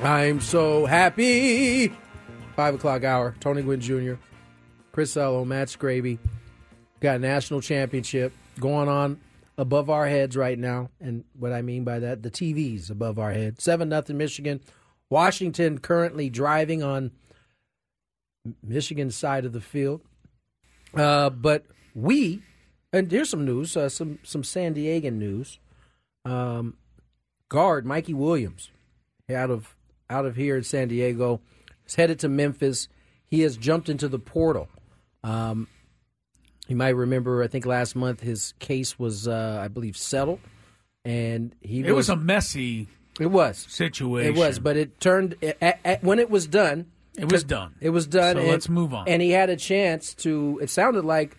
I'm so happy. Five o'clock hour. Tony Gwynn Jr., Chris Ello, Matt Scraby. Got a national championship going on above our heads right now. And what I mean by that, the TV's above our head. 7 nothing Michigan. Washington currently driving on Michigan's side of the field. Uh, but we, and here's some news, uh, some some San Diego news. Um, guard Mikey Williams, out of out of here in San Diego, is headed to Memphis. He has jumped into the portal. Um, you might remember, I think last month his case was, uh, I believe, settled, and he it was, was a messy. It was situation. It was, but it turned at, at, when it was done. It was done. It was done. So and, let's move on. And he had a chance to. It sounded like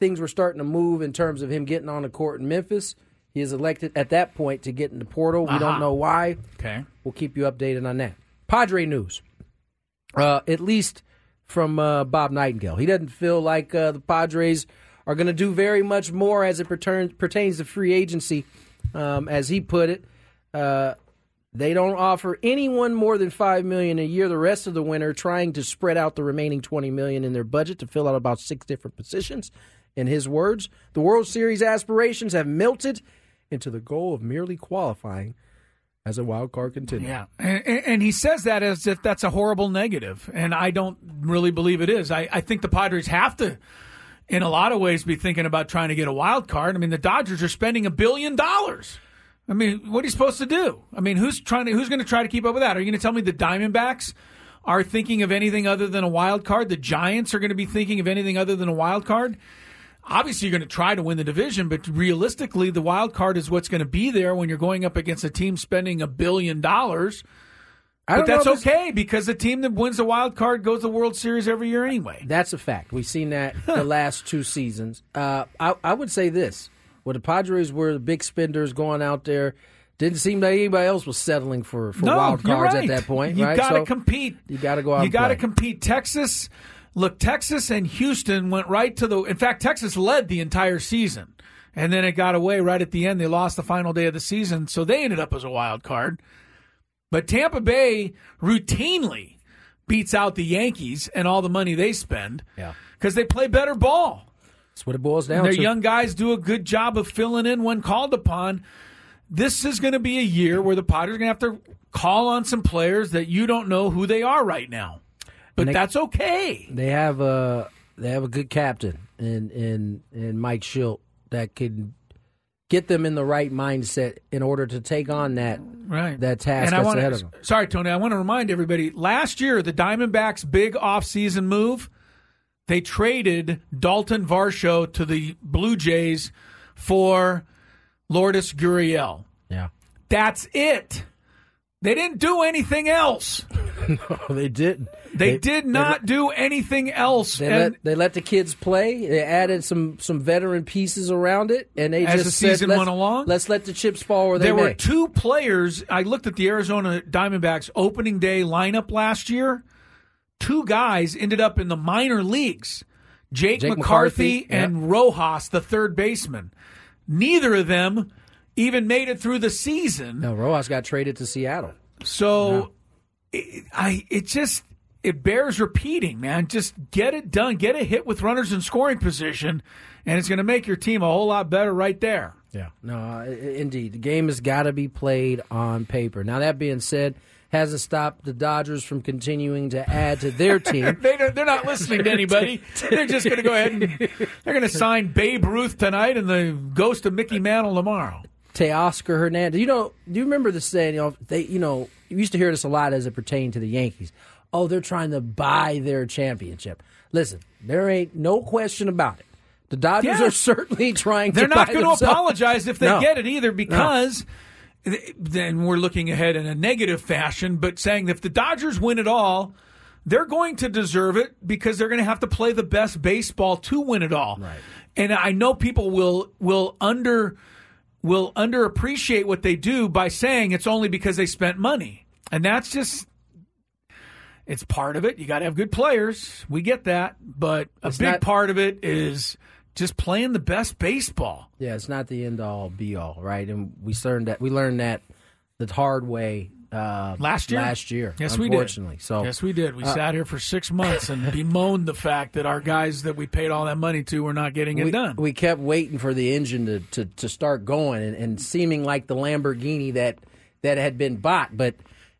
things were starting to move in terms of him getting on the court in Memphis. He is elected at that point to get in the portal. We uh-huh. don't know why. Okay. We'll keep you updated on that. Padre news. Uh, at least from uh, Bob Nightingale. He doesn't feel like uh, the Padres are going to do very much more as it pertains pertains to free agency. Um, as he put it, uh, they don't offer anyone more than five million a year. The rest of the winter, trying to spread out the remaining twenty million in their budget to fill out about six different positions. In his words, the World Series aspirations have melted into the goal of merely qualifying as a wild card contender. Yeah, and, and, he says that as if that's a horrible negative, and I don't really believe it is. I, I think the Padres have to, in a lot of ways, be thinking about trying to get a wild card. I mean, the Dodgers are spending a billion dollars. I mean, what are you supposed to do? I mean, who's trying to who's going to try to keep up with that? Are you going to tell me the Diamondbacks are thinking of anything other than a wild card? The Giants are going to be thinking of anything other than a wild card? Obviously, you're going to try to win the division, but realistically, the wild card is what's going to be there when you're going up against a team spending a billion dollars. But that's okay because the team that wins the wild card goes to the World Series every year anyway. That's a fact. We've seen that the last two seasons. Uh, I, I would say this well, the Padres were the big spenders going out there. Didn't seem like anybody else was settling for, for no, wild cards right. at that point. You right? got to so compete. You got to go out. You got to compete. Texas, look, Texas and Houston went right to the. In fact, Texas led the entire season, and then it got away right at the end. They lost the final day of the season, so they ended up as a wild card. But Tampa Bay routinely beats out the Yankees and all the money they spend. Yeah, because they play better ball. That's what it boils down Their to. Their young guys do a good job of filling in when called upon. This is going to be a year where the Padres are going to have to call on some players that you don't know who they are right now. But they, that's okay. They have a they have a good captain in in in Mike Shildt that can get them in the right mindset in order to take on that right. that task that's wanna, ahead of them. Sorry, Tony. I want to remind everybody. Last year, the Diamondbacks' big offseason move they traded Dalton Varsho to the Blue Jays for Lourdes Gurriel. Yeah. That's it. They didn't do anything else. no, they didn't. They, they did not they, do anything else. They let, they let the kids play. They added some some veteran pieces around it, and they as just the season said, went along. Let's let the chips fall where they there may. were two players. I looked at the Arizona Diamondbacks opening day lineup last year two guys ended up in the minor leagues Jake, Jake McCarthy, McCarthy and yep. Rojas, the third baseman. Neither of them even made it through the season. No, Rojas got traded to Seattle. So it, I it just it bears repeating, man. Just get it done. Get a hit with runners in scoring position, and it's going to make your team a whole lot better right there. Yeah. No, uh, indeed. The game has got to be played on paper. Now, that being said, hasn't stopped the Dodgers from continuing to add to their team. they are not listening to anybody. they're just going to go ahead and they're going to sign Babe Ruth tonight and the ghost of Mickey Mantle tomorrow. Teoscar Hernandez. You know, do you remember the saying? You know, they, you know, you used to hear this a lot as it pertained to the Yankees. Oh, they're trying to buy their championship. Listen, there ain't no question about it. The Dodgers are certainly trying. To They're not going to apologize if they no. get it either, because. No then we're looking ahead in a negative fashion, but saying that if the Dodgers win it all, they're going to deserve it because they're going to have to play the best baseball to win it all. Right. And I know people will will under will underappreciate what they do by saying it's only because they spent money. And that's just it's part of it. You got to have good players. We get that, but a it's big not, part of it is just playing the best baseball. Yeah, it's not the end all be all, right? And we learned that we learned that the hard way uh, last year. Last year, yes, we did. So yes, we did. We uh, sat here for six months and bemoaned the fact that our guys that we paid all that money to were not getting it we, done. We kept waiting for the engine to, to, to start going and, and seeming like the Lamborghini that that had been bought, but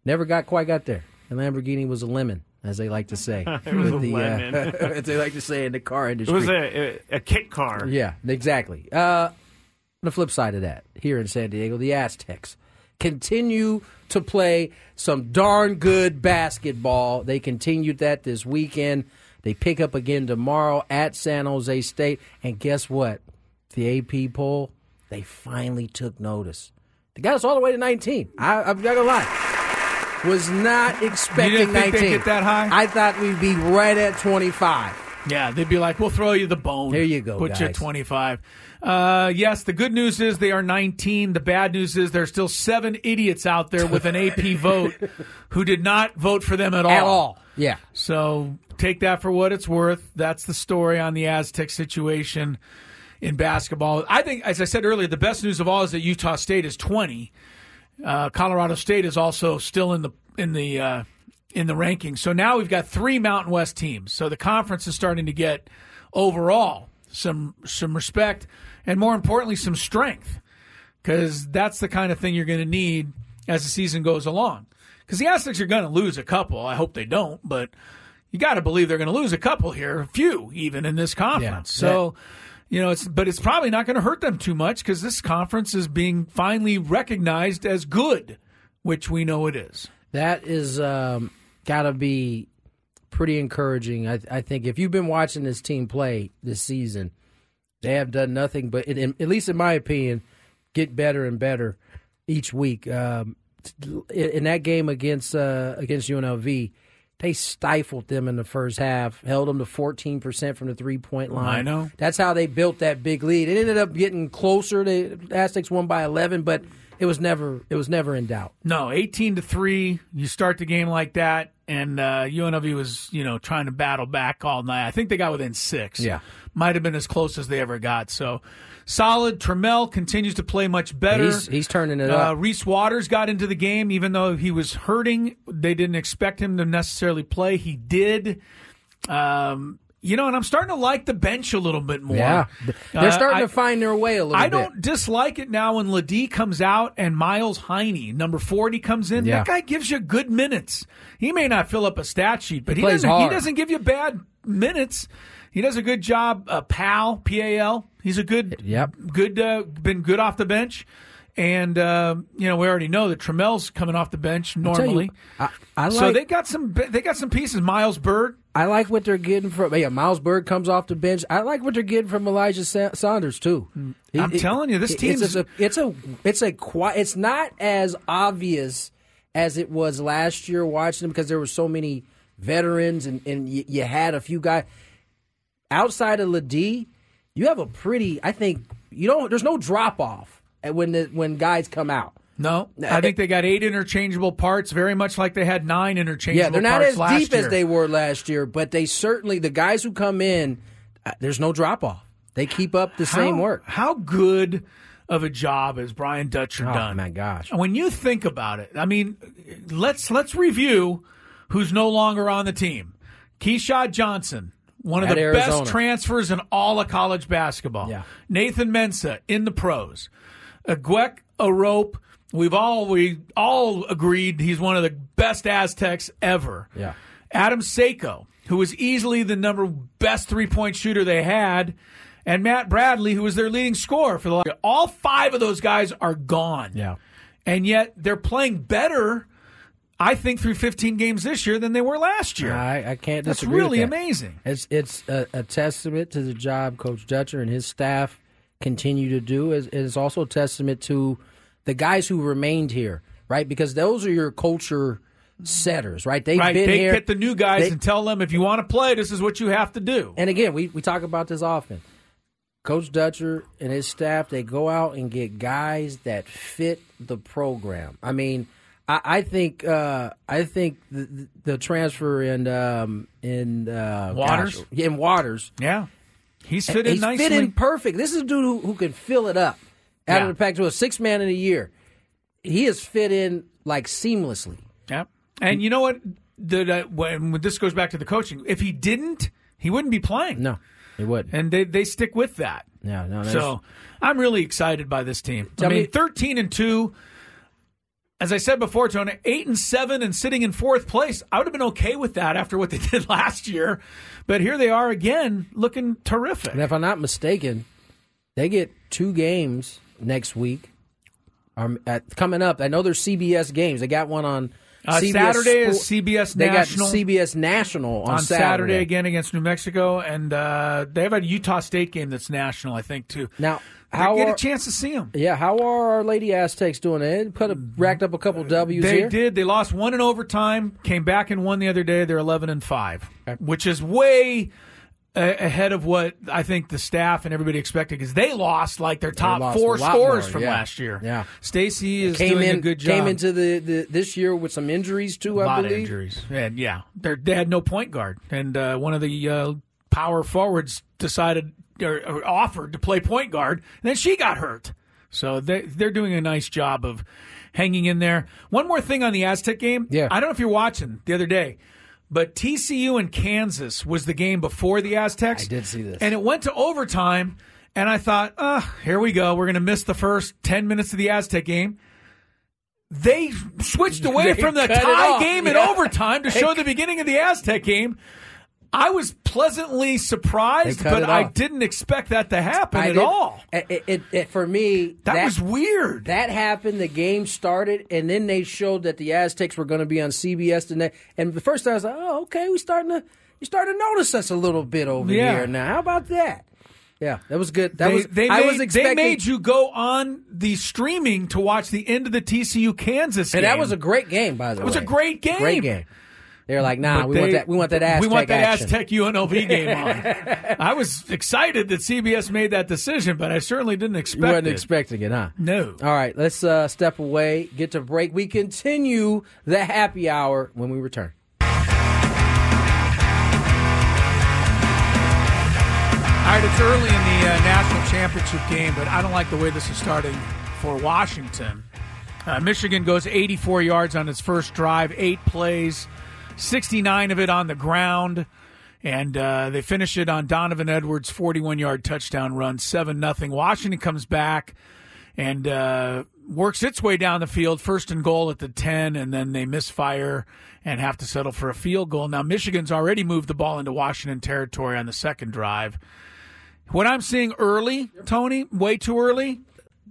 never got quite got there. The Lamborghini was a lemon, as they like to say. it was a the, lemon. Uh, as they like to say in the car industry, It was a, a, a kit car. Yeah, exactly. Uh, the flip side of that, here in San Diego, the Aztecs continue to play some darn good basketball. They continued that this weekend. They pick up again tomorrow at San Jose State. And guess what? The AP poll, they finally took notice. They got us all the way to 19. I, I'm not going to lie. Was not expecting think they'd 19. get that high? I thought we'd be right at 25. Yeah, they'd be like, "We'll throw you the bone." There you go, Put you at twenty-five. Uh, yes, the good news is they are nineteen. The bad news is there are still seven idiots out there with an AP vote who did not vote for them at all. At all. Yeah. So take that for what it's worth. That's the story on the Aztec situation in basketball. I think, as I said earlier, the best news of all is that Utah State is twenty. Uh, Colorado State is also still in the in the uh, in the rankings. So now we've got three Mountain West teams. So the conference is starting to get overall some some respect and more importantly some strength because that's the kind of thing you're going to need as the season goes along. Because the Aztecs are going to lose a couple. I hope they don't, but you got to believe they're going to lose a couple here, a few even in this conference. Yeah. So, you know, it's but it's probably not going to hurt them too much because this conference is being finally recognized as good, which we know it is. That is um, got to be pretty encouraging. I, I think if you've been watching this team play this season, they have done nothing but, in, in- at least in my opinion, get better and better each week. Um, in, in that game against uh, against UNLV, they stifled them in the first half, held them to fourteen percent from the three point line. I know. That's how they built that big lead. It ended up getting closer. The Aztecs won by eleven, but it was never it was never in doubt. No, eighteen to three. You start the game like that, and uh, UNLV was you know trying to battle back all night. I think they got within six. Yeah. might have been as close as they ever got. So solid. Trammell continues to play much better. He's he's turning it Uh, up. Reese Waters got into the game, even though he was hurting. They didn't expect him to necessarily play. He did. Um, you know, and I'm starting to like the bench a little bit more. Yeah, they're Uh, starting I- to find their way a little bit. I bit. don't dislike it now when LeDee comes out and Miles Heide, number 40, comes in. Yeah. That guy gives you good minutes. He may not fill up a stat sheet, but he, plays doesn't, he doesn't give you bad minutes. He does a good job. Uh, Pal, P A L. He's a good, Yep. good, uh, been good off the bench. And, uh, you know, we already know that Trammell's coming off the bench Tell you, normally. I, I like so they got some they got some pieces. Miles Byrd, I like what they're getting from. Yeah, Miles Byrd comes off the bench. I like what they're getting from Elijah Sa- Saunders too. I'm telling you, this team is it's a it's a it's a qui- It's not as obvious as it was last year watching them because there were so many veterans and and you, you had a few guys outside of LeDee. You have a pretty. I think you don't. There's no drop off when the when guys come out. No, I think they got eight interchangeable parts, very much like they had nine interchangeable Yeah, they're not parts as deep year. as they were last year, but they certainly the guys who come in, uh, there's no drop off. They keep up the same work. How good of a job has Brian Dutcher Oh done? my gosh! When you think about it, I mean, let's let's review who's no longer on the team. Keshad Johnson, one of At the Arizona. best transfers in all of college basketball. Yeah. Nathan Mensah in the pros. Aguek Arop, we've all we all agreed he's one of the best Aztecs ever. Yeah. Adam Seiko, who was easily the number best three point shooter they had, and Matt Bradley, who was their leading scorer for the all five of those guys are gone. Yeah. And yet they're playing better, I think, through 15 games this year than they were last year. I, I can't That's disagree. with really that. amazing. It's it's a, a testament to the job Coach Dutcher and his staff continue to do. It's, it's also a testament to the guys who remained here, right? Because those are your culture setters, right? They've Right, been they here. get the new guys They- and tell them if you want to play, this is what you have to do. And again, we, we talk about this often. Coach Dutcher and his staff, they go out and get guys that fit the program. I mean, I, I think uh, I think the, the transfer in um, in uh, Waters? gosh, in Waters, Yeah, he's fitting he's nicely. fit in perfect. This is a dude who, who can fill it up out Yeah. of the pack to a six man in a year. he has fit in like seamlessly. Yep. And you know what? The, uh, when this goes back to the coaching, if he didn't, he wouldn't be playing. No, he would. And they, they stick with that. Yeah, no. So I'm really excited by this team. I mean, me- 13 and 2. As I said before, Tony, 8 and 7 and sitting in fourth place. I would have been okay with that after what they did last year. But here they are again, looking terrific. And if I'm not mistaken, they get two games next week. Um, at, coming up, I know there's CBS games. They got one on Uh, CBS Saturday is CBS They National. got CBS National on, on Saturday. Saturday. again against New Mexico, and uh, they have a Utah State game that's national, I think, too. Now, They how get are, a chance to see them. yeah, how are our Lady Aztecs doing? They put a, racked up a couple W's They here. did. They lost one in overtime. Came back and won the other day. They're eleven and five, which is way ahead of what I think the staff and everybody expected because they lost like their top lost four scores more, from yeah. last year. Yeah. Stacie is Came doing in, a good job. came into the, the this year with some injuries too. a I lot of injuries, and yeah, They're, they had no point guard, and uh, one of the uh, power forwards decided or, or offered to play point guard, and then she got hurt. So they they're doing a nice job of hanging in there. One more thing on the Aztec game. Yeah. I don't know if you're watching the other day, but TCU and Kansas was the game before the Aztecs. I did see this. and it went to overtime. And I thought, ah, here we go. We're going to miss the first 10 minutes of the Aztec game. They switched away They from the tie game in overtime to show the beginning of the Aztec game. I was pleasantly surprised, but I didn't expect that to happen I at did- all. It, it, it- it- for me, That, was weird. That happened. The game started, and then they showed that the Aztecs were going to be on CBS next. And the first time I was like, "Oh, okay, we starting to you starting to notice us a little bit over Yeah. here now. How about that?" Yeah, that was good. That they, was they I made, was expecting, they made you go on the streaming to watch the end of the TCU Kansas game. and that was a great game, by the way. It was a great game. Great game. They were like, "Nah, But we want that. We want that Aztec We want that action." Aztec UNLV game on. I was excited that CBS made that decision, but I certainly didn't You expect wasn't it. expecting it, huh? no. All right, let's uh, step away, get to break. We continue the happy hour when we return. All right, it's early in the uh, national championship game, but I don't like the way this is starting for Washington. Uh, Michigan goes 84 yards on its first drive, eight plays, 69 of it on the ground, and uh, they finish it on Donovan Edwards' 41 yard touchdown run, 7 nothing. Washington comes back and uh, works its way down the field, first and goal at the 10, and then they misfire and have to settle for a field goal. Now, Michigan's already moved the ball into Washington territory on the second drive. What I'm seeing early, Tony, way too early.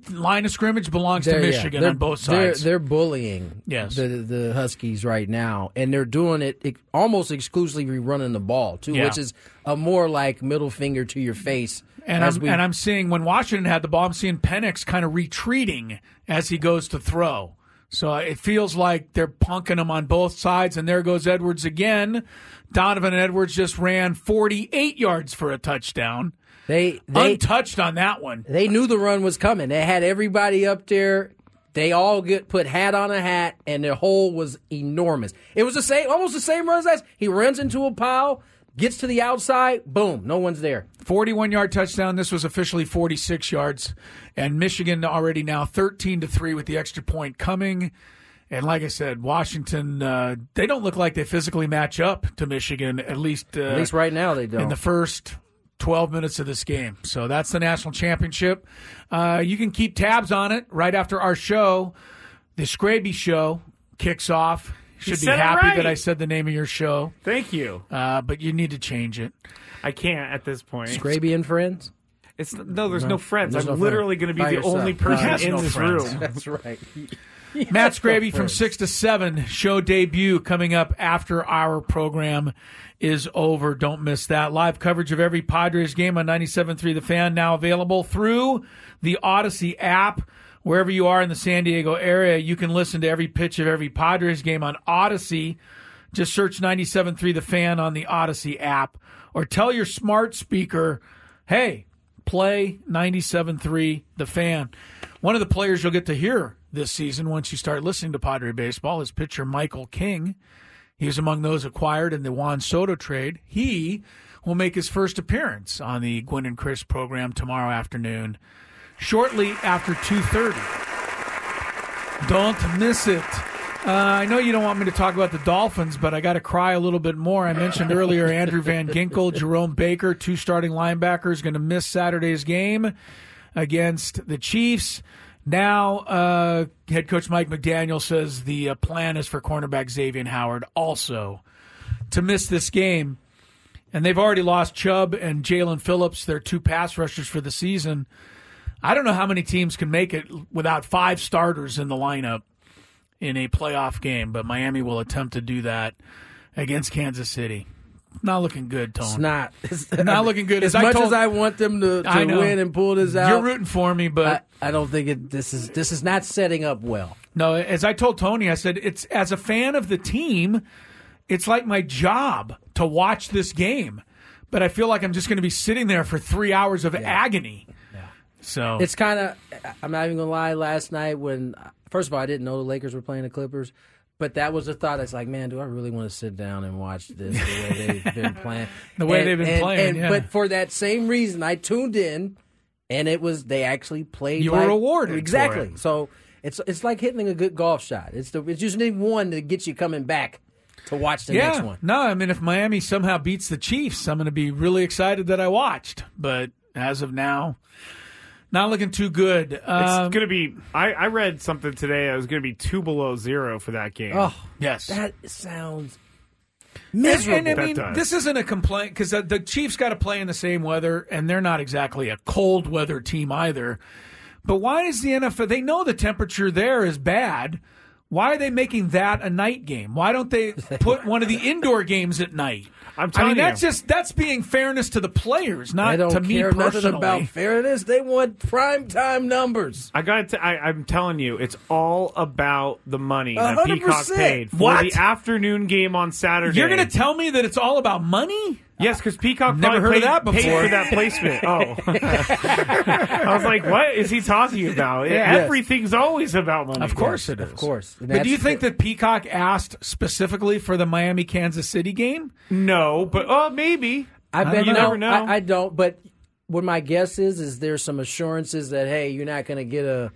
Line of scrimmage belongs to They're- yeah, Michigan they're- on both they're- sides. They're, bullying Yes. the the Huskies right now, and they're doing it almost exclusively running the ball too, Yeah. which is a more like middle finger to your face. and I'm, we- and I'm seeing when Washington had the ball, I'm seeing Penix kind of retreating as he goes to throw. So uh, it feels like they're punking him on both sides, and there goes Edwards again. Donovan Edwards just ran 48 yards for a touchdown, they they untouched on that one. they knew the run was coming. They had everybody up there. They all get put hat on a hat, and their hole was enormous. It was the same, almost the same runs as he runs into a pile, gets to the outside, boom, no one's there. 41 yard touchdown. This was officially 46 yards. And Michigan already now 13 to 3 with the extra point coming. And like I said, Washington, uh, they don't look like they physically match up to Michigan, at least, uh, At least right now they don't. in the first 12 minutes of this game. So that's the national championship. Uh, you can keep tabs on it right after our show. The Scraby Show kicks off. Should be happy right. that I said the name of your show, Thank you. uh, but you need to change it. I can't at this point. Scraby and friends. It's no, there's no, friends. There's I'm no literally going to be By the yourself. only person has in no this friends. room. That's right. Matt Scraby from 6 to 7, show debut coming up after our program is over. Don't miss that. Live coverage of every Padres game on 97.3 The Fan now available through the Audacy app. Wherever you are in the San Diego area, you can listen to every pitch of every Padres game on Audacy. Just search 97.3 The Fan on the Audacy app or tell your smart speaker, hey, play 97.3 The Fan. One of the players you'll get to hear this season once you start listening to Padre baseball is pitcher Michael King. He was among those acquired in the Juan Soto trade. He will make his first appearance on the Gwynn and Chris program tomorrow afternoon, shortly after 2.30. Don't miss it. Uh, I know you don't want me to talk about the Dolphins, but I got to cry a little bit more. I mentioned earlier Andrew Van Ginkel, Jerome Baker, two starting linebackers, going to miss Saturday's game against the Chiefs. Now, uh, head coach Mike McDaniel says the uh, plan is for cornerback Xavier Howard also to miss this game. And they've already lost Chubb and Jaelan Phillips, their two pass rushers for the season. I don't know how many teams can make it without five starters in the lineup in a playoff game, but Miami will attempt to do that against Kansas City. Not looking good, Tony. It's not. It's Not looking good. As, As much told- as I want them to, to win and pull this out, You're rooting for me, but I, I don't think it. This is this is not setting up well. No, as I told Tony, I said it's as a fan of the team, it's like my job to watch this game. But I feel like I'm just going to be sitting there for three hours of agony. So It's kind of. I'm not even gonna lie. Last night, when first of all, I didn't know the Lakers were playing the Clippers, but that was a thought. It's like, man, do I really want to sit down and watch this the way they've been playing? The way And- they've been and- playing, and- yeah. But for that same reason, I tuned in, and it was they actually played. You were like- rewarded for exactly. So it's it's like hitting a good golf shot. It's the it's just need one to get you coming back to watch the next one. no, I mean if Miami somehow beats the Chiefs, I'm going to be really excited that I watched. But as of now, not looking too good. It's Um, going to be. I, I read something today. It was going to be two below zero for that game. Oh, yes, that sounds And, miserable. and I That mean, does. this isn't a complaint because the, the Chiefs got to play in the same weather, and they're not exactly a cold weather team either. But why is the NFL? They know the temperature there is bad. Why are they making that a night game? Why don't they put one of the indoor games at night? I'm I telling mean, you. that's just that's being fairness to the players, not They don't to me care nothing personally. about fairness. They want prime time numbers. I got. To, I, I'm telling you, it's all about the money A that hundred Peacock percent. paid for What? the afternoon game on Saturday. You're going to tell me that it's all about money? Yes, because Peacock Never probably heard of paid, that paid before. for that placement. Oh, I was like, what is he talking about? Yeah. Everything's always about money. Of course it is. Of course. But do you think that Peacock asked specifically for the Miami Kansas City game? No, but oh, maybe. I bet You no, never know. I, I don't. But what my guess is is there's some assurances that hey, you're not going to get a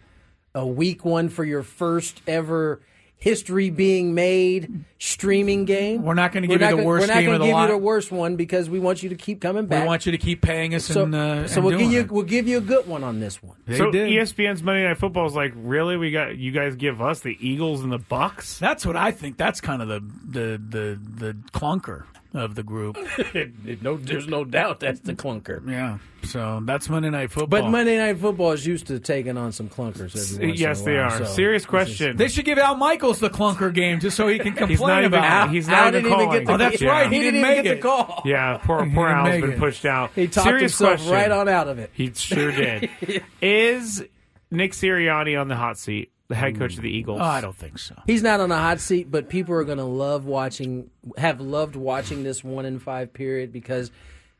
a weak one for your first ever history being made streaming game. We're not gonna give you not the gonna- worst We're not gonna give lot. you the worst one because we want you to keep coming back. We want you to keep paying us so and, uh, so and we'll give you it. we'll give you a good one on this one. They so did. ESPN's Monday Night Football is like, really? We got you guys give us the Eagles and the Bucks? That's what I think. That's kind of the the the, the clunker of the group. no, there's no doubt that's the clunker. yeah. So that's Monday Night Football. But Monday Night Football is used to taking on some clunkers. Every once yes, in a they while, are. so Serious this is- question. they should give Al Michaels the clunker game just so he can complain He's not even- about it. he's not didn't even even calling. get the Oh, that's Yeah. right. He He didn't didn't even make get it. the call. yeah, poor He poor didn't Al's make been it. pushed out. He talked Serious himself question. right on out of it. He sure did. Is Nick Sirianni on the hot seat, the head coach of the Eagles? Oh, I don't think so. He's not on the hot seat, but people are going to love watching, have loved watching this one in five period because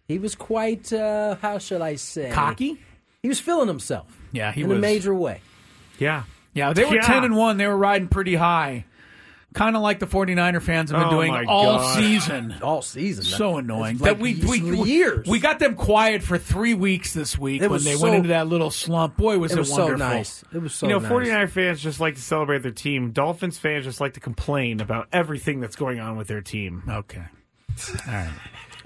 he was quite, uh, how should I say, Cocky? He was feeling himself. Yeah, he in was. a major way. Yeah. Yeah, they were Yeah. 10 and 1. They were riding pretty high. Kind of like the 49er fans have been Oh, doing all God. season. All season. So annoying. It's that like we, we, we years. We got them quiet for three weeks this week It when was they so- went into that little slump. Boy, was it it, was so nice. It was so nice. You know, nice. 49er fans just like to celebrate their team. Dolphins fans just like to complain about everything that's going on with their team. Okay. All right.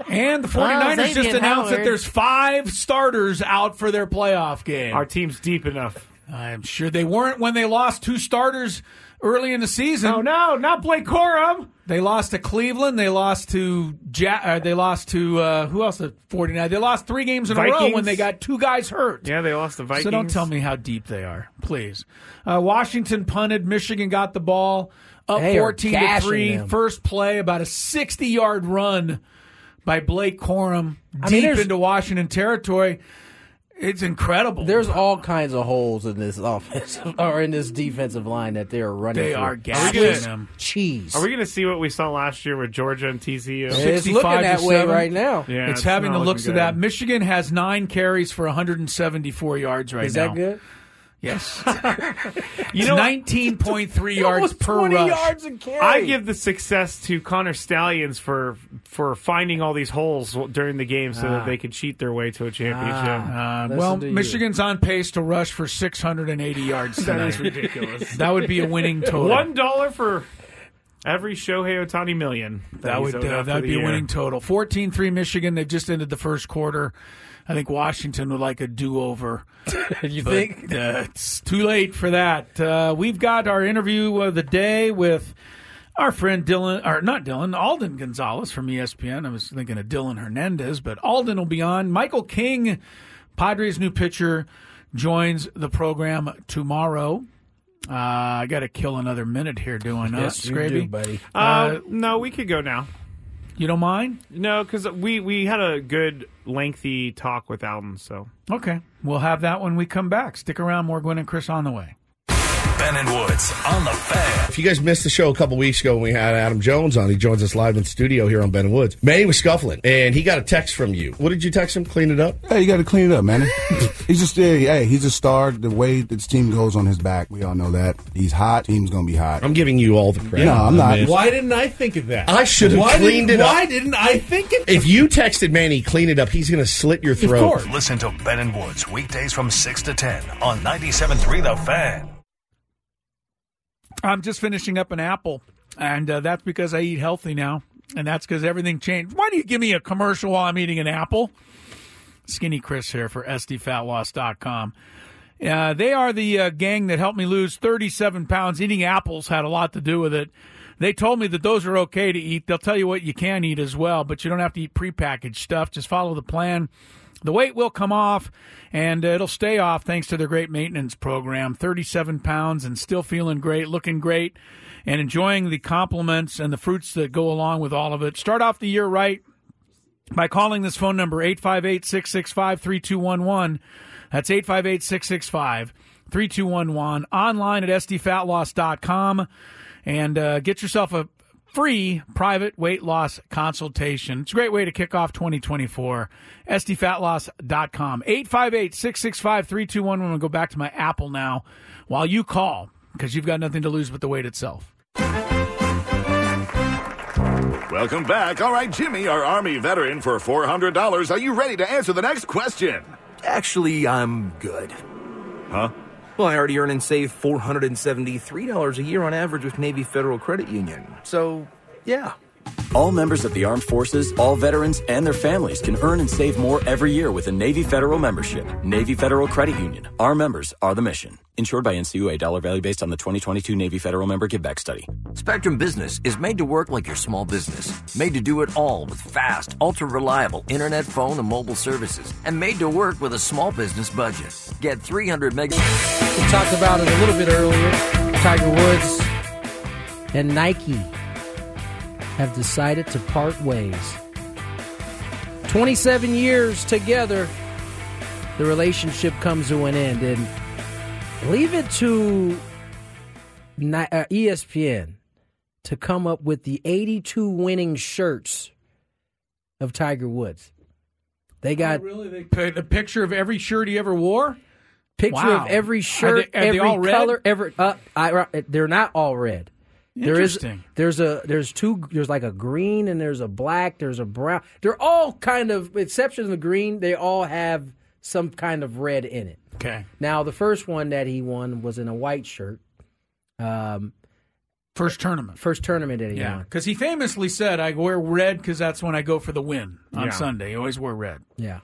And the 49ers just Xavier announced that there's five starters out for their playoff game. Our team's deep enough. I'm sure they weren't when they lost two starters early in the season. Oh no, not Blake Corum. They lost to Cleveland. They lost to ja- uh, they lost to uh, who else? The 49. They lost three games in a row when they got two guys hurt. Yeah, they lost the Vikings. So don't tell me how deep they are, please. Uh, Washington punted. Michigan got the ball up They 14 to three. them. First play, about a sixty-yard run by Blake Corum I mean, deep into Washington territory. It's incredible. There's all kinds of holes in this offensive or in this defensive line that they are running. They through. are gashing Swiss them. Cheese. Are we going to see what we saw last year with Georgia and TCU? it's looking that way right now. Yeah, it's, having the looks of that. Michigan has nine carries for 174 yards right now. Is now. that good? Yes. You know, nineteen point three yards per 20 rush. yards a carry. I give the success to Connor Stalions for for finding all these holes during the game so that they could cheat their way to a championship. Ah. Uh, well. Michigan's on pace to rush for 680 yards that tonight. is ridiculous. That would be a winning total. One dollar for every Shohei Ohtani million. That he's would uh, that'd the be a winning total. 14-3 Michigan. They've just ended the first quarter. I think Washington would like a do-over. you But, think? uh, it's too late for that. Uh, we've got our interview of the day with our friend Dylan, or not Dylan, Alden Gonzalez from ESPN. I was thinking of Dylan Hernandez, but Alden will be on. Michael King, Padres' new pitcher, joins the program tomorrow. Uh, I got to kill another minute here doing Yes, us, you Scraby. do, buddy. Uh, no, we could go now. You don't mind? No, because we we had a good lengthy talk with Alden. So Okay, we'll have that when we come back. Stick around, more Gwynn and Chris on the way. Ben and Woods on the fan. If you guys missed the show a couple weeks ago when we had Adam Jones on, he joins us live in studio here on Ben and Woods. Manny was scuffling, and he got a text from you. What did you text him? Clean it up? Hey, you got to clean it up, man. he's just, hey, hey, he's a star. The way this team goes on his back, we all know that. He's hot. Team's going to be hot. I'm giving you all the credit. no, I'm not. Why didn't I think of that? I should have cleaned didn't, it up. Why didn't I think of it? If you texted Manny, clean it up, he's going to slit your throat. course. Listen to Ben and Woods weekdays from 6 to 10 on 97.3 The Fan. I'm just finishing up an apple, and uh, that's because I eat healthy now, and that's because everything changed. Why do you give me a commercial while I'm eating an apple? Skinny Chris here for SDFatLoss.com. Uh, they are the uh, gang that helped me lose 37 pounds. Eating apples had a lot to do with it. They told me that those are okay to eat. They'll tell you what you can eat as well, but you don't have to eat prepackaged stuff. Just follow the plan. The weight will come off and it'll stay off thanks to their great maintenance program. 37 pounds and still feeling great, looking great, and enjoying the compliments and the fruits that go along with all of it. Start off the year right by calling this phone number 858 665 3211. That's 858 665 3211. Online at sdfatloss.com and uh, get yourself a free private weight loss consultation. It's a great way to kick off 2024. sdfatloss.com. 858 665 3211. I'm going to go back to my Apple now while you call because you've got nothing to lose but the weight itself. Welcome back. All right, Jimmy, our Army veteran for $400. Are you ready to answer the next question? Actually, I'm good. Huh? Well, I already earn and save $473 a year on average with Navy Federal Credit Union. So, yeah. All members of the armed forces, all veterans, and their families can earn and save more every year with a Navy Federal membership. Navy Federal Credit Union. Our members are the mission. Insured by NCUA. Dollar value based on the 2022 Navy Federal Member Giveback Study. Spectrum Business is made to work like your small business. Made to do it all with fast, ultra reliable internet, phone, and mobile services. And made to work with a small business budget. Get 300 meg. We talked about it a little bit earlier. Tiger Woods and Nike have decided to part ways. 27 years together, the relationship comes to an end. And leave it to uh, ESPN to come up with the 82 winning shirts of Tiger Woods. They got really? They put a picture of every shirt he ever wore? picture Wow. of every Are shirt, they- are they every all red? color, every. Uh, I, they're not all red. There is there's a there's two there's like a green and there's a black there's a brown they're all kind of exception of the green they all have some kind of red in it Okay. now the first one that he won was in a white shirt um First tournament. first tournament that he Yeah, won because he famously said, "I wear red because that's when I go for the win on Yeah. Sunday. He always wore red." yeah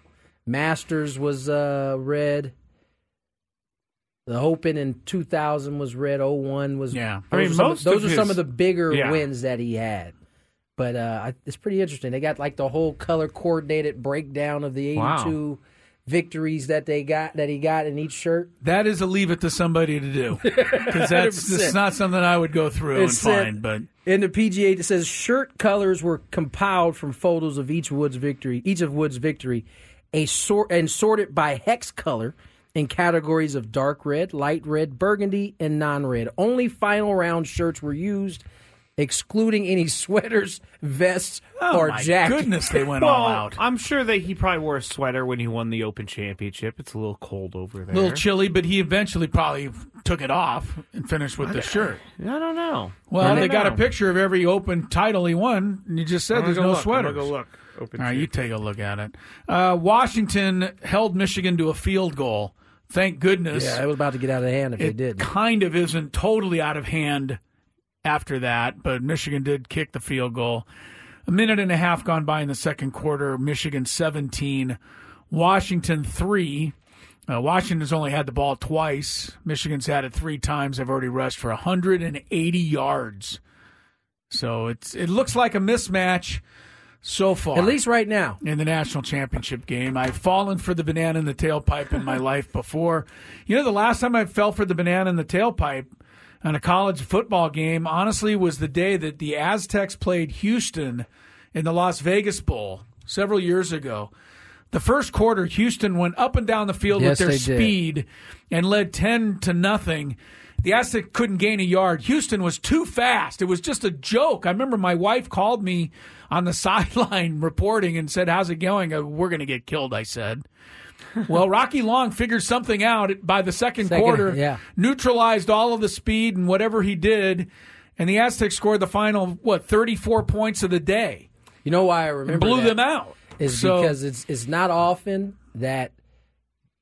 Masters was uh red the Open in 2000 was red. 01 was Yeah. I Those mean, are some, most those of are some of the bigger Yeah. wins that he had. But uh, it's pretty interesting. They got like the whole color coordinated breakdown of the 82 victories that they got that he got in each shirt. That is a leave it to somebody to do because that's, 100%. that's not something I would go through It and find. But In the PGA, it says shirt colors were compiled from photos of each Woods victory, each of Woods' victory, a sort and sorted by hex color in categories of dark red, light red, burgundy, and non-red. Only final round shirts were used excluding any sweaters, vests, Oh, or my jackets. goodness, they went well, all out. I'm sure that he probably wore a sweater when he won the Open Championship. It's a little cold over there. A little chilly, but he eventually probably took it off and finished with the shirt. I don't know. Well, don't they got a picture of every Open title he won, and you just said there's no go look. I'm sweaters. go look. Open All right, you take a look at it. Uh, Washington held Michigan to a field goal. Thank goodness. Yeah, it was about to get out of hand if they it did. kind of isn't totally out of hand after that, but Michigan did kick the field goal. A minute and a half gone by in the second quarter. Michigan 17, Washington 3. Uh, Washington's only had the ball twice. Michigan's had it three times. They've already rushed for 180 yards. So it's it looks like a mismatch so far. At least right now. In the national championship game. I've fallen for the banana in the tailpipe in my life before. You know, the last time I fell for the banana in the tailpipe on a college football game, honestly, was the day that the Aztecs played Houston in the Las Vegas Bowl several years ago. The first quarter, Houston went up and down the field Yes, with their they did. speed and led 10 to nothing. The Aztecs couldn't gain a yard. Houston was too fast. It was just a joke. I remember my wife called me on the sideline reporting and said, How's it going? Go, We're going to get killed, I said. well, Rocky Long figured something out by the second, Second, quarter, yeah. neutralized all of the speed and whatever he did, and the Aztecs scored the final, what, 34 points of the day. You know why I remember blew them out. Is So- because it's it's not often that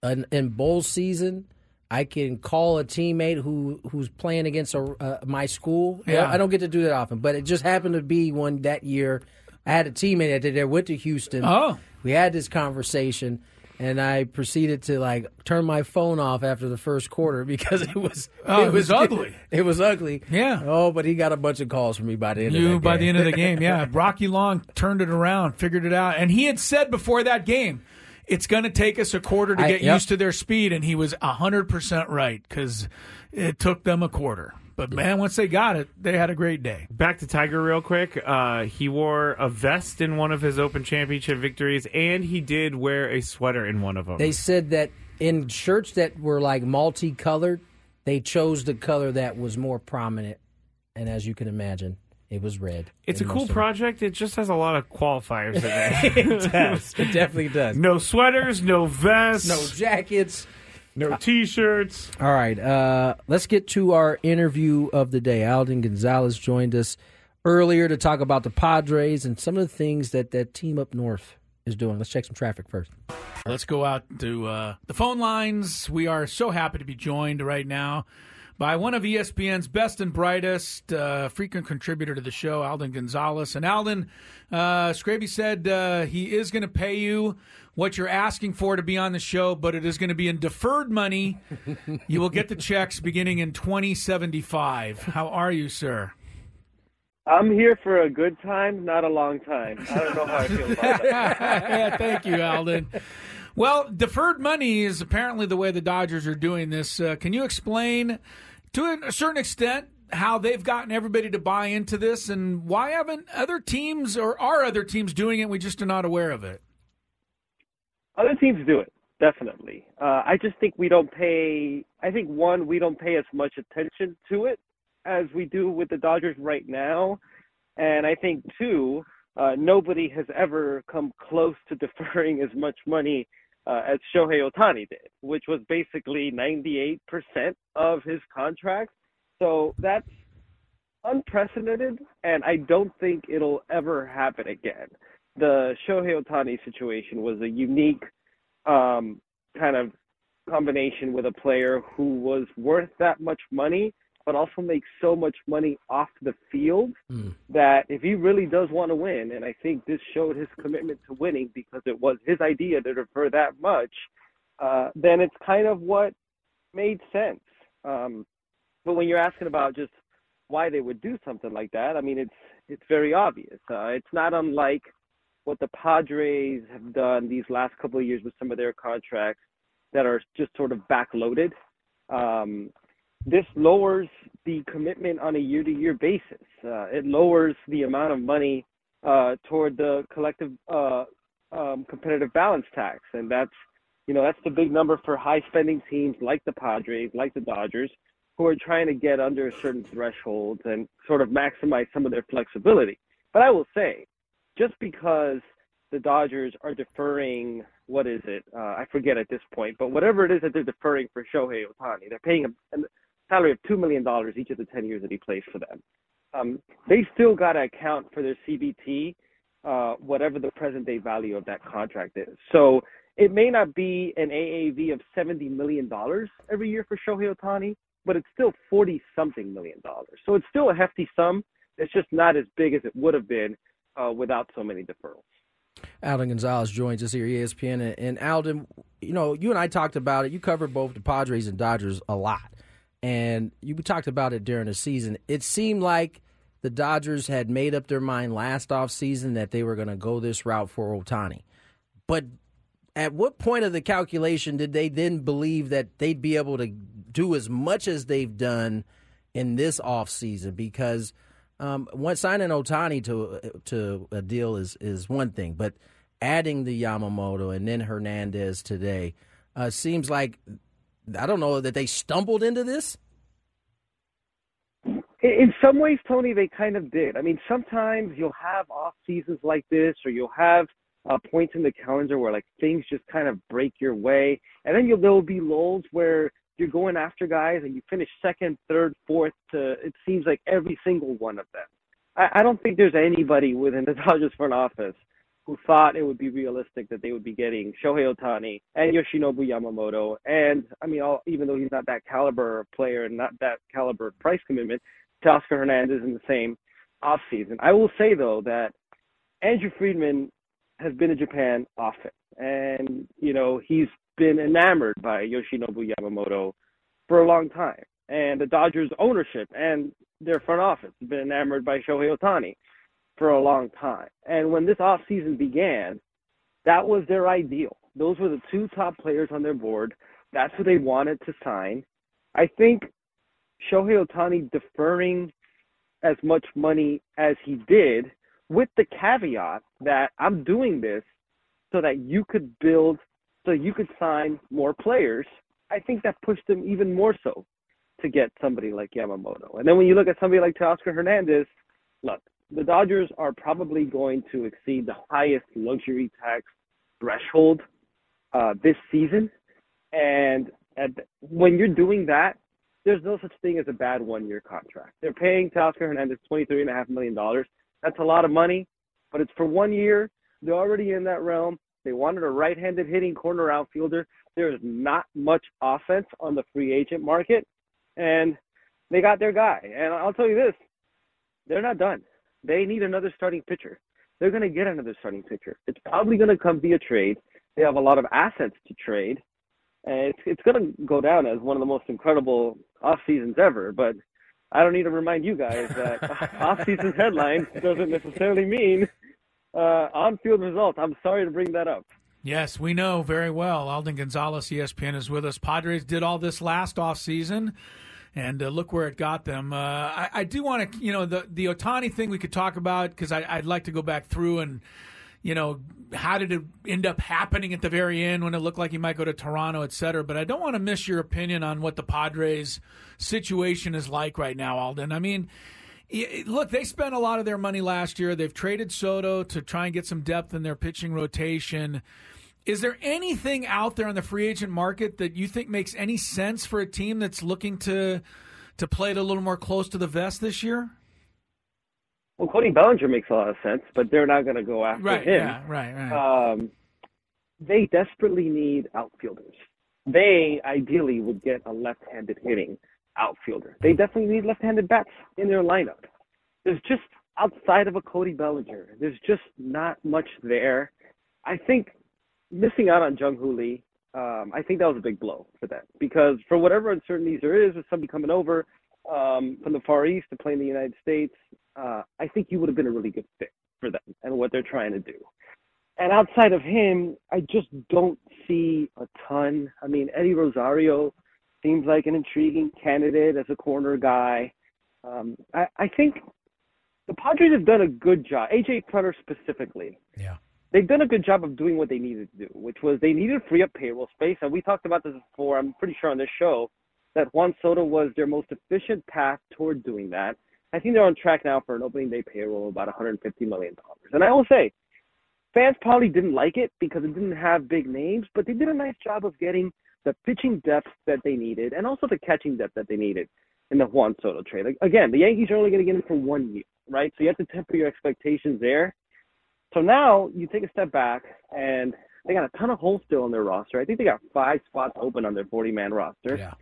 in, in bowl season I can call a teammate who who's playing against a, uh, my school. Yeah. I don't get to do that often, but it just happened to be one that year. I had a teammate that that went to Houston. Oh. we had this conversation. And I proceeded to like turn my phone off after the first quarter because it was Oh, it was ugly. It was ugly. Yeah. Oh, but he got a bunch of calls from me by the end of You by the end of the game, yeah. Rocky Long turned it around, figured it out, and he had said before that game, "It's going to take us a quarter to I- get yep. used to their speed," and he was hundred percent right because it took them a quarter. But man, once they got it, they had a great day. Back to Tiger real quick. Uh, he wore a vest in one of his Open Championship victories, and he did wear a sweater in one of them. They said that in shirts that were like multicolored, they chose the color that was more prominent. And as you can imagine, it was red. it's a cool most of them. project. It just has a lot of qualifiers in it. it does. It definitely does. no sweaters, no vests, No jackets. no t-shirts. All right. Uh, let's get to our interview of the day. Alden Gonzalez joined us earlier to talk about the Padres and some of the things that that team up north is doing. Let's check some traffic first. Let's go out to uh, the phone lines. We are so happy to be joined right now by one of ESPN's best and brightest, uh, frequent contributor to the show, Alden Gonzalez. And Alden, uh, Scraby said uh, he is going to pay you what you're asking for to be on the show, but it is going to be in deferred money. you will get the checks beginning in 2075. How are you, sir? I'm here for a good time, not a long time. I don't know how I feel about that. yeah, thank you, Alden. Well, deferred money is apparently the way the Dodgers are doing this. Uh, can you explain, to a certain extent, how they've gotten everybody to buy into this, and why haven't other teams or are other teams doing it? We just are not aware of it. Other teams do it, definitely. Uh, I just think we don't pay. I think one, we don't pay as much attention to it as we do with the Dodgers right now, and I think two, uh, nobody has ever come close to deferring as much money uh, as Shohei Ohtani did, which was basically 98% of his contract. So that's unprecedented, and I don't think it'll ever happen again. The Shohei Ohtani situation was a unique um, kind of combination with a player who was worth that much money, but also makes so much money off the field that if he really does want to win, and I think this showed his commitment to winning because it was his idea to defer that much, uh, then it's kind of what made sense. Um, but when you're asking about just why they would do something like that, I mean, it's it's very obvious. Uh, it's not unlike what the Padres have done these last couple of years with some of their contracts that are just sort of backloaded. Um, this lowers the commitment on a year-to-year basis. Uh, it lowers the amount of money uh, toward the collective uh, um, competitive balance tax, and that's you know that's the big number for high-spending teams like the Padres, like the Dodgers. who are trying to get under a certain thresholds and sort of maximize some of their flexibility. But I will say, just because the Dodgers are deferring, what is it? Uh, I forget at this point, but whatever it is that they're deferring for Shohei Ohtani, they're paying a salary of $2 million each of the 10 years that he plays for them. Um, they still got to account for their CBT, uh, whatever the present day value of that contract is. So it may not be an AAV of $70 million every year for Shohei Ohtani, but it's still 40 something million dollars. So it's still a hefty sum. It's just not as big as it would have been uh, without so many deferrals. Alden Gonzalez joins us here, ESPN. And, and Alden, you know, you and I talked about it. You covered both the Padres and Dodgers a lot. And you talked about it during the season. It seemed like the Dodgers had made up their mind last offseason that they were going to go this route for Ohtani. But at what point of the calculation did they then believe that they'd be able to do as much as they've done in this offseason? Because um, signing Ohtani to to a deal is is one thing, but adding the Yamamoto and then Hernandez today uh, seems like I don't know that they stumbled into this. In some ways, Tony, they kind of did. I mean, sometimes you'll have off seasons like this, or you'll have uh, points in the calendar where like things just kind of break your way, and then you'll, there will be lulls where you're going after guys and you finish second, third, fourth. To it seems like every single one of them. I, I don't think there's anybody within the Dodgers front office who thought it would be realistic that they would be getting Shohei Ohtani and Yoshinobu Yamamoto, and I mean, all, even though he's not that caliber player and not that caliber price commitment, Teoscar Hernandez in the same offseason. I will say though that Andrew Friedman has been in Japan often, and you know he's been enamored by Yoshinobu Yamamoto for a long time, and the Dodgers ownership and their front office have been enamored by Shohei Ohtani for a long time. And when this off season began, that was their ideal. Those were the two top players on their board. That's who they wanted to sign. I think Shohei Ohtani deferring as much money as he did with the caveat that I'm doing this so that you could build, so you could sign more players. I think that pushed them even more so to get somebody like Yamamoto. And then when you look at somebody like Teoscar Hernandez, look, the Dodgers are probably going to exceed the highest luxury tax threshold uh, this season. And at, when you're doing that, there's no such thing as a bad one-year contract. They're paying Teoscar Hernandez twenty-three and a half million dollars. That's a lot of money, but it's for one year. They're already in that realm. They wanted a right-handed hitting corner outfielder. There's not much offense on the free agent market, and they got their guy. And I'll tell you this: they're not done. They need another starting pitcher. They're going to get another starting pitcher. It's probably going to come via trade. They have a lot of assets to trade, and it's it's going to go down as one of the most incredible off seasons ever. But I don't need to remind you guys that off season headlines doesn't necessarily mean uh, on field results. I'm sorry to bring that up. Yes, we know very well. Alden Gonzalez, ESPN, is with us. Padres did all this last off season and uh, look where it got them. Uh, I, I, do want to, you know, the the Ohtani thing we could talk about because I'd like to go back through and you know, how did it end up happening at the very end when it looked like he might go to Toronto, et cetera. But I don't want to miss your opinion on what the Padres situation is like right now, Alden. I mean, look, they spent a lot of their money last year. They've traded Soto to try and get some depth in their pitching rotation. Is there anything out there on the free agent market that you think makes any sense for a team that's looking to to play it a little more close to the vest this year? Well, Cody Bellinger makes a lot of sense, but they're not going to go after right, him. Yeah, right, right. Um, they desperately need outfielders. They ideally would get a left-handed hitting outfielder. They definitely need left-handed bats in their lineup. There's just outside of a Cody Bellinger, there's just not much there. I think missing out on Jung Hoo Lee, um, I think that was a big blow for them because for whatever uncertainties there is with somebody coming over um, from the Far East to play in the United States, uh, I think he would have been a really good fit for them and what they're trying to do. And outside of him, I just don't see a ton. I mean, Eddie Rosario seems like an intriguing candidate as a corner guy. Um, I, I think the Padres have done a good job. AJ Preller specifically. Yeah. They've done a good job of doing what they needed to do, which was they needed to free up payroll space. And we talked about this before, I'm pretty sure on this show. that Juan Soto was their most efficient path toward doing that. I think they're on track now for an opening day payroll of about 150 million dollars. And I will say, fans probably didn't like it because it didn't have big names, but they did a nice job of getting the pitching depth that they needed and also the catching depth that they needed in the Juan Soto trade. Again, the Yankees are only going to get him for one year, right? So you have to temper your expectations there. So now you take a step back and they got a ton of holes still on their roster. I think they got five spots open on their 40 man roster. Yeah.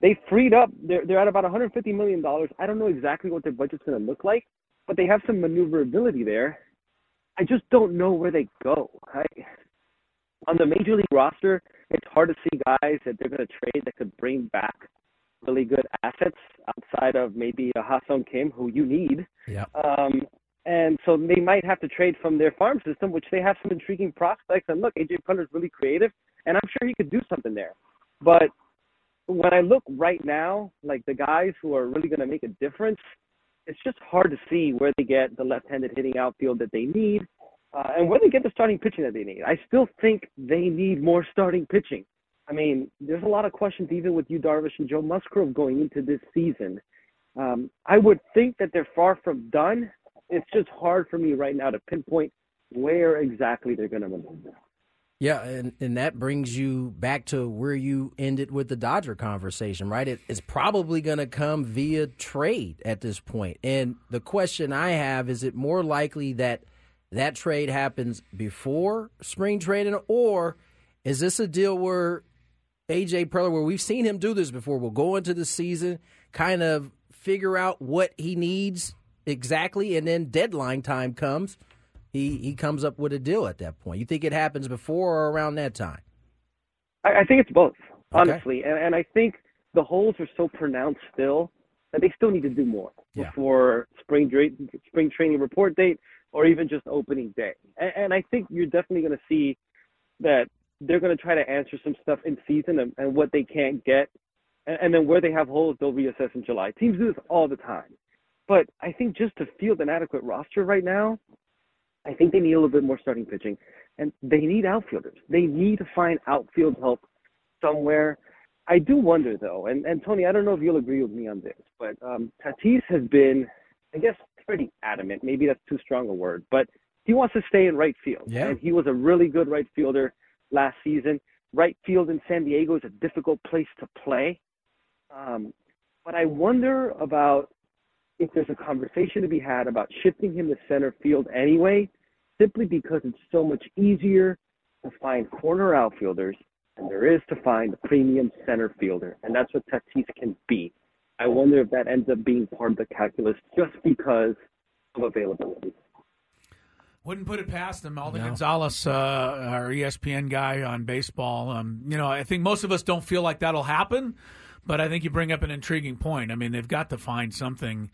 They freed up. They're they're at about 150 million dollars. I don't know exactly what their budget's going to look like, but they have some maneuverability there. I just don't know where they go. I, on the major league roster, it's hard to see guys that they're going to trade that could bring back really good assets outside of maybe a Ha-Seong Kim, who you need. Yeah. Um, and so they might have to trade from their farm system, which they have some intriguing prospects. And look, AJ Preller's really creative, and I'm sure he could do something there. But when I look right now, like the guys who are really going to make a difference, it's just hard to see where they get the left-handed hitting outfield that they need, uh, and where they get the starting pitching that they need. I still think they need more starting pitching. I mean, there's a lot of questions even with Yu Darvish and Joe Musgrove going into this season. Um, I would think that they're far from done. It's just hard for me right now to pinpoint where exactly they're going to maneuver. Yeah, and, and that brings you back to where you ended with the Dodger conversation, right? It, it's probably going to come via trade at this point. And the question I have is it more likely that that trade happens before spring training, or is this a deal where AJ Preller, where we've seen him do this before, will go into the season, kind of figure out what he needs exactly, and then deadline time comes – he he comes up with a deal at that point. You think it happens before or around that time? I, I think it's both, honestly, okay. and, and I think the holes are so pronounced still that they still need to do more yeah. before spring spring training report date or even just opening day. And, and I think you're definitely going to see that they're going to try to answer some stuff in season and, and what they can't get, and, and then where they have holes, they'll reassess in July. Teams do this all the time. But I think just to field an adequate roster right now, I think they need a little bit more starting pitching, and they need outfielders. They need to find outfield help somewhere. I do wonder though, and, and Tony, I don't know if you'll agree with me on this, but um, Tatis has been, I guess, pretty adamant. Maybe that's too strong a word, but he wants to stay in right field. Yeah. And he was a really good right fielder last season. Right field in San Diego is a difficult place to play. Um, but I wonder about if there's a conversation to be had about shifting him to center field anyway, simply because it's so much easier to find corner outfielders than there is to find a premium center fielder. And that's what Tatis can be. I wonder if that ends up being part of the calculus just because of availability. Wouldn't put it past him. Alden no. Gonzalez, uh, our ESPN guy on baseball. Um, you know, I think most of us don't feel like that'll happen. But I think you bring up an intriguing point. I mean, they've got to find something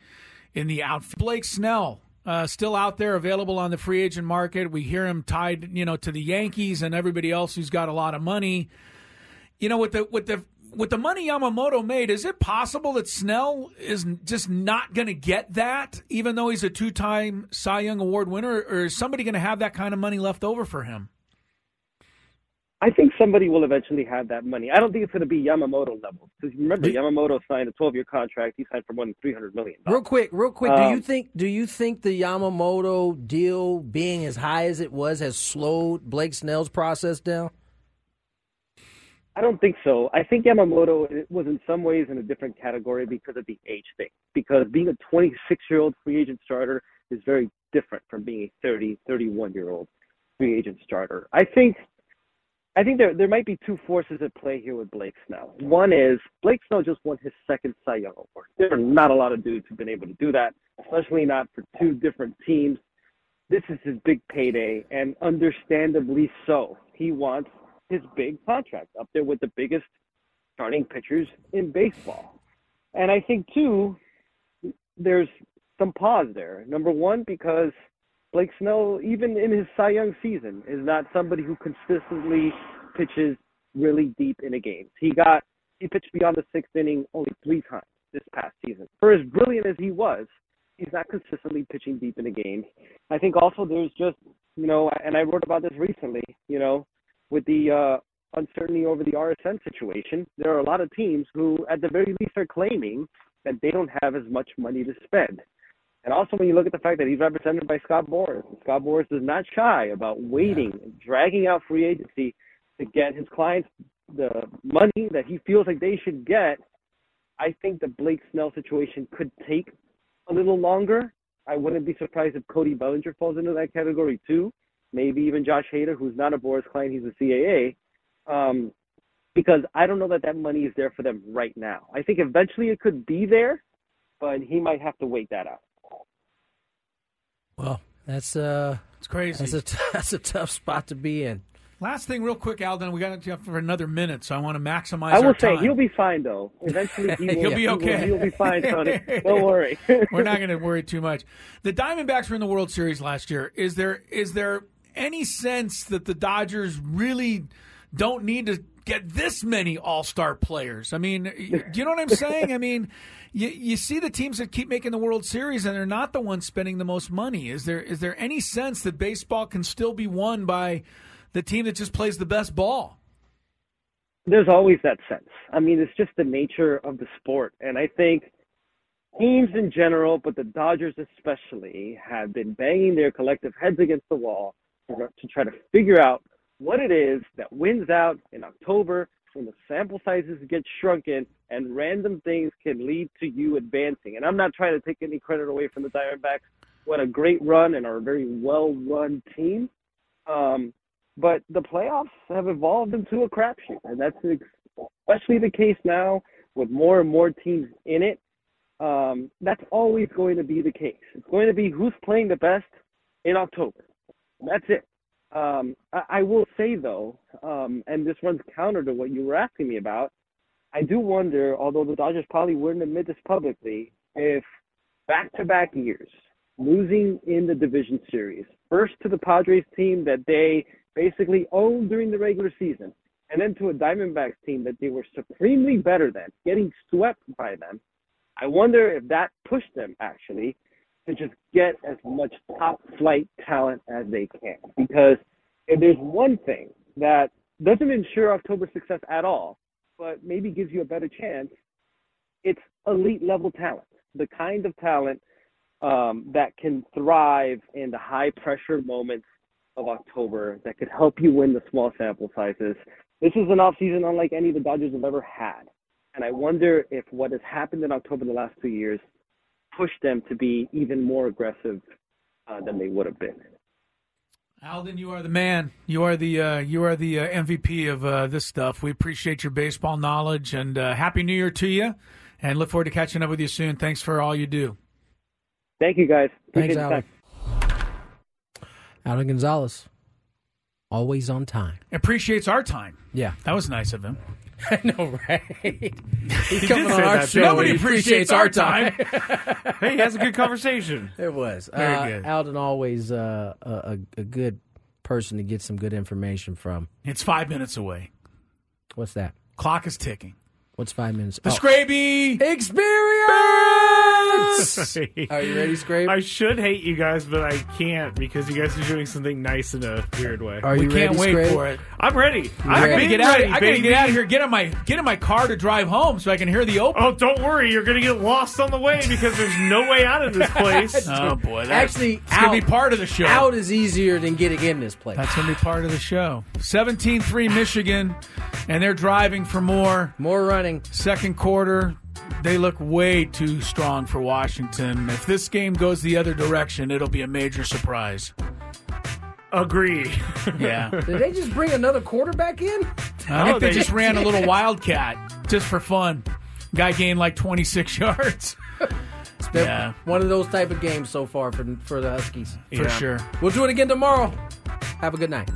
in the outfield. Blake Snell. Uh, still out there, available on the free agent market. We hear him tied, you know, to the Yankees and everybody else who's got a lot of money. You know, with the with the with the money Yamamoto made, is it possible that Snell is just not going to get that, even though he's a two-time Cy Young Award winner, or is somebody going to have that kind of money left over for him? I think somebody will eventually have that money. I don't think it's going to be Yamamoto level because remember Yamamoto signed a 12-year contract. He signed for more than 300 million. Real quick, real quick. Um, do you um, think do you think the Yamamoto deal being as high as it was has slowed Blake Snell's process down? I don't think so. I think Yamamoto was in some ways in a different category because of the age thing. Because being a 26-year-old free agent starter is very different from being a 30, 31-year-old free agent starter. I think I think there there might be two forces at play here with Blake Snell. One is Blake Snell just won his second Cy Young award. There are not a lot of dudes who've been able to do that, especially not for two different teams. This is his big payday, and understandably so. He wants his big contract up there with the biggest starting pitchers in baseball. And I think too, there's some pause there. Number one, because Blake Snell, even in his Cy Young season, is not somebody who consistently pitches really deep in a game. He got he pitched beyond the sixth inning only three times this past season. For as brilliant as he was, he's not consistently pitching deep in a game. I think also there's just you know, and I wrote about this recently, you know, with the uh uncertainty over the RSN situation, there are a lot of teams who, at the very least, are claiming that they don't have as much money to spend. And also, when you look at the fact that he's represented by Scott Boras, and Scott Boras is not shy about waiting and dragging out free agency to get his clients the money that he feels like they should get. I think the Blake Snell situation could take a little longer. I wouldn't be surprised if Cody Bellinger falls into that category too. Maybe even Josh Hader, who's not a Boras client, he's a CAA. Um, because I don't know that that money is there for them right now. I think eventually it could be there, but he might have to wait that out. Well, that's uh, it's crazy. That's a t- that's a tough spot to be in. Last thing, real quick, Alden. We got to for another minute, so I want to maximize. I will our say time. he'll be fine though. Eventually, he will, He'll be he will- okay. he'll be fine, Tony. Don't worry. We're not going to worry too much. The Diamondbacks were in the World Series last year. Is there is there any sense that the Dodgers really don't need to get this many All Star players? I mean, do you know what I'm saying? I mean, you you see the teams that keep making the World Series and they're not the ones spending the most money. Is there is there any sense that baseball can still be won by the team that just plays the best ball? There's always that sense. I mean, it's just the nature of the sport, and I think teams in general, but the Dodgers especially, have been banging their collective heads against the wall to try to figure out what it is that wins out in October when the sample sizes get shrunken and random things can lead to you advancing. And I'm not trying to take any credit away from the Diamondbacks. What a great run and are a very well run team. Um, but the playoffs have evolved into a crapshoot, and that's especially the case now with more and more teams in it. Um, that's always going to be the case. It's going to be who's playing the best in October. That's it. Um, I, I will say though, um, and this runs counter to what you were asking me about. I do wonder, although the Dodgers probably wouldn't admit this publicly, if back-to-back years losing in the division series, first to the Padres team that they basically owned during the regular season, and then to a Diamondbacks team that they were supremely better than, getting swept by them. I wonder if that pushed them actually to just get as much top flight talent as they can. Because if there's one thing that doesn't ensure October success at all, but maybe gives you a better chance, it's elite level talent. The kind of talent um, that can thrive in the high pressure moments of October that could help you win the small sample sizes. This is an offseason unlike any the Dodgers have ever had. And I wonder if what has happened in October the last two years pushed them to be even more aggressive uh, than they would have been. Alden, you are the man. You are the uh, you are the uh, MVP of uh, this stuff. We appreciate your baseball knowledge and uh, happy New Year to you. And look forward to catching up with you soon. Thanks for all you do. Thank you, guys. Thanks, Appreciate the Alan. time. Gonzalez, always on time. Appreciates our time. Yeah, that was nice of him. I know, right? He's He coming on our show. Nobody appreciates our time. hey, he has a good conversation. It was Very uh, good. Alden always uh, a, a a good person to get some good information from. It's five minutes away. What's that? Clock is ticking. What's five minutes? The Oh. Scraby experience. Are you ready, Scrape? I should hate you guys, but I can't because you guys are doing something nice in a weird way. Are we you can't ready, wait Scrape? for it. I'm ready. I I'm gotta get out. ready, I gotta get out of here. Get in my get in my car to drive home so I can hear the open. Oh, don't worry. You're going to get lost on the way because there's no way out of this place. Oh boy, that's, Actually, it's gonna be part of the show. Out is easier than getting in this place. That's gonna be part of the show. 17-3 Michigan, and they're driving for more. More running. Second quarter, they look way too strong for Washington. If this game goes the other direction, it'll be a major surprise. Agree. Yeah. Did they just bring another quarterback in? I think they they- just ran a little wildcat just for fun. Guy gained like 26 yards. It's been Yeah. one of those type of games so far for for the Huskies. For Yeah. sure. We'll do it again tomorrow. Have a good night.